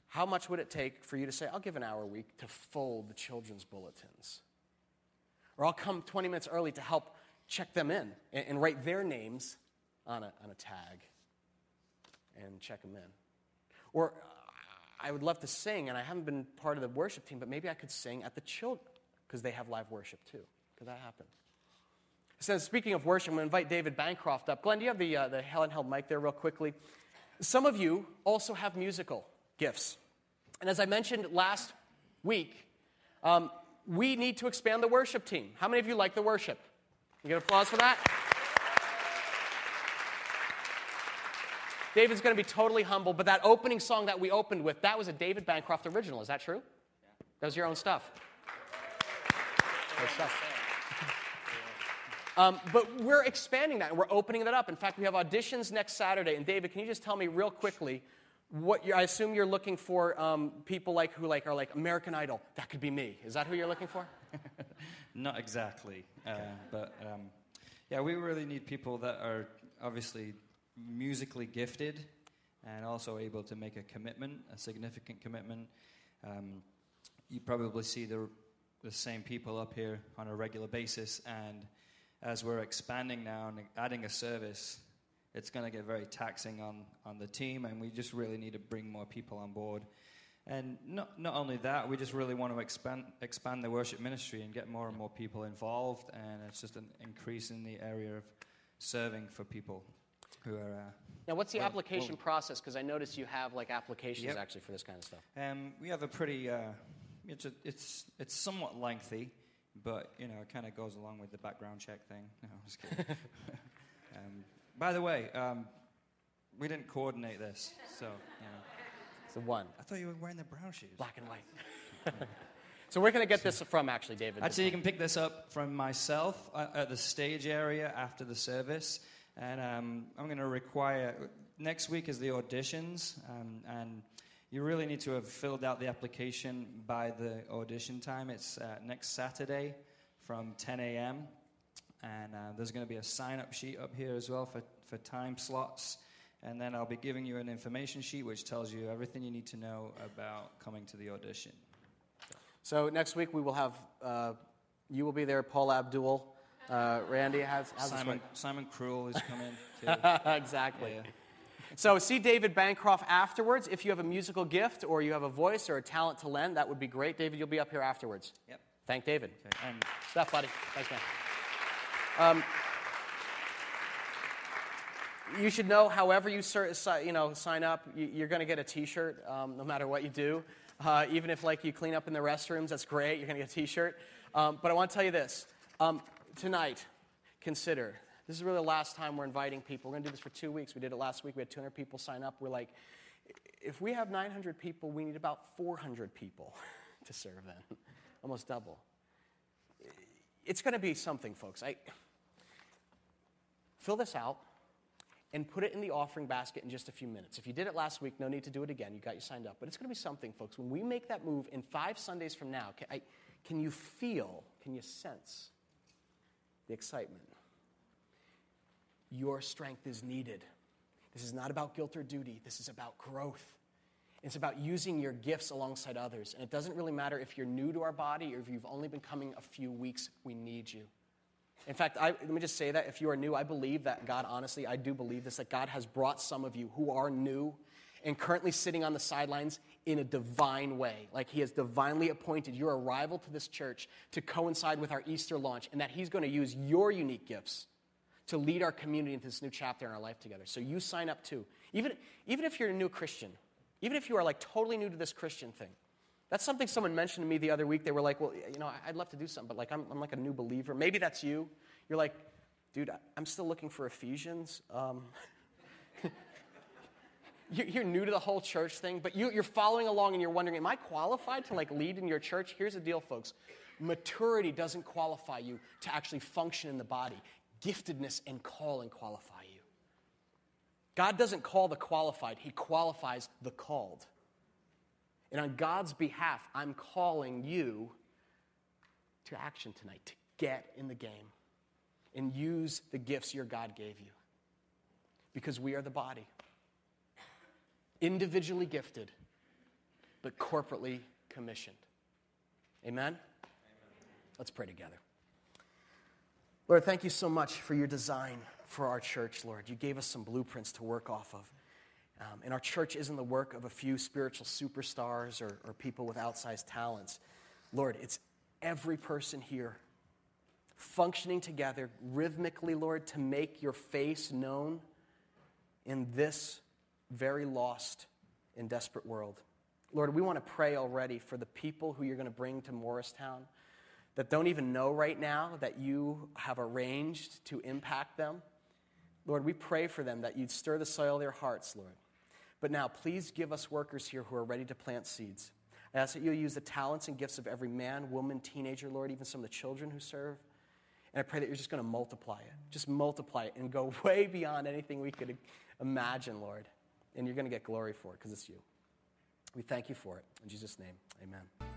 how much would it take for you to say, I'll give an hour a week to fold the children's bulletins? Or I'll come 20 minutes early to help check them in and, and write their names on a, on a tag and check them in. Or I would love to sing, and I haven't been part of the worship team, but maybe I could sing at the children because they have live worship too. Could that happen? So, speaking of worship, I'm going to invite David Bancroft up. Glenn, do you have the, uh, the handheld mic there, real quickly? Some of you also have musical gifts. And as I mentioned last week, um, we need to expand the worship team. How many of you like the worship? You get applause for that? David's going to be totally humble, but that opening song that we opened with, that was a David Bancroft original. Is that true? Yeah. That was your own stuff. Stuff. Um, but we're expanding that and we're opening that up. In fact, we have auditions next Saturday. And David, can you just tell me real quickly what you I assume you're looking for um, people like who like are like American Idol. That could be me. Is that who you're looking for? *laughs* Not exactly, uh, but um, yeah, we really need people that are obviously musically gifted and also able to make a commitment, a significant commitment. Um, you probably see the, the same people up here on a regular basis, and as we're expanding now and adding a service, it's going to get very taxing on, on the team, and we just really need to bring more people on board. And not, not only that, we just really want to expand, expand the worship ministry and get more and more people involved, and it's just an increase in the area of serving for people who are. Uh, now, what's the well, application well, process? Because I notice you have like applications yep. actually for this kind of stuff. Um, we have a pretty. Uh, it's, a, it's it's somewhat lengthy, but you know it kind of goes along with the background check thing. No, I'm just kidding. *laughs* um, by the way, um, we didn't coordinate this, so you know. It's the one. I thought you were wearing the brown shoes. Black and white. *laughs* so where can I get this from, actually, David? Actually, you can pick this up from myself uh, at the stage area after the service. And um, I'm going to require, next week is the auditions, um, and you really need to have filled out the application by the audition time. It's uh, next Saturday from 10 a.m. And uh, there's going to be a sign up sheet up here as well for, for time slots. And then I'll be giving you an information sheet which tells you everything you need to know about coming to the audition. So next week we will have, uh, you will be there, Paula Abdul. Uh, Randy has Simon Simon Cruel is coming too. *laughs* exactly. Yeah. So see David Bancroft afterwards. If you have a musical gift or you have a voice or a talent to lend, that would be great. David, you'll be up here afterwards. Yep. Thank David. Okay. And stuff, buddy. Thanks, man. Um, you should know, however you, you know, sign up, you're going to get a T-shirt, um, no matter what you do. Uh, even if like you clean up in the restrooms, that's great. You're going to get a T-shirt. Um, but I want to tell you this: um, tonight, consider this is really the last time we're inviting people. We're going to do this for two weeks. We did it last week. We had 200 people sign up. We're like, if we have 900 people, we need about 400 people *laughs* to serve then, *laughs* almost double. It's going to be something, folks. I fill this out and put it in the offering basket in just a few minutes. If you did it last week, no need to do it again. You got you signed up. But it's going to be something, folks. When we make that move in five Sundays from now, can, I, can you feel, can you sense the excitement? Your strength is needed. This is not about guilt or duty, this is about growth. It's about using your gifts alongside others. And it doesn't really matter if you're new to our body or if you've only been coming a few weeks, we need you. In fact, I, let me just say that if you are new, I believe that God, honestly, I do believe this, that God has brought some of you who are new and currently sitting on the sidelines in a divine way. Like He has divinely appointed your arrival to this church to coincide with our Easter launch, and that He's going to use your unique gifts to lead our community into this new chapter in our life together. So you sign up too. Even, even if you're a new Christian, even if you are like totally new to this Christian thing. That's something someone mentioned to me the other week. They were like, well, you know, I'd love to do something, but like I'm, I'm like a new believer. Maybe that's you. You're like, dude, I'm still looking for Ephesians. Um, *laughs* you're new to the whole church thing, but you, are following along and you're wondering, am I qualified to like lead in your church? Here's the deal, folks. Maturity doesn't qualify you to actually function in the body giftedness and call and qualify you. God doesn't call the qualified, He qualifies the called. And on God's behalf, I'm calling you to action tonight, to get in the game and use the gifts your God gave you. Because we are the body, individually gifted, but corporately commissioned. Amen? Amen. Let's pray together. Lord, thank you so much for your design for our church, Lord. You gave us some blueprints to work off of. Um, and our church isn't the work of a few spiritual superstars or, or people with outsized talents. Lord, it's every person here functioning together rhythmically, Lord, to make your face known in this very lost and desperate world. Lord, we want to pray already for the people who you're going to bring to Morristown that don't even know right now that you have arranged to impact them. Lord, we pray for them that you'd stir the soil of their hearts, Lord. But now, please give us workers here who are ready to plant seeds. I ask that you'll use the talents and gifts of every man, woman, teenager, Lord, even some of the children who serve. And I pray that you're just going to multiply it. Just multiply it and go *laughs* way beyond anything we could imagine, Lord. And you're going to get glory for it because it's you. We thank you for it. In Jesus' name, amen.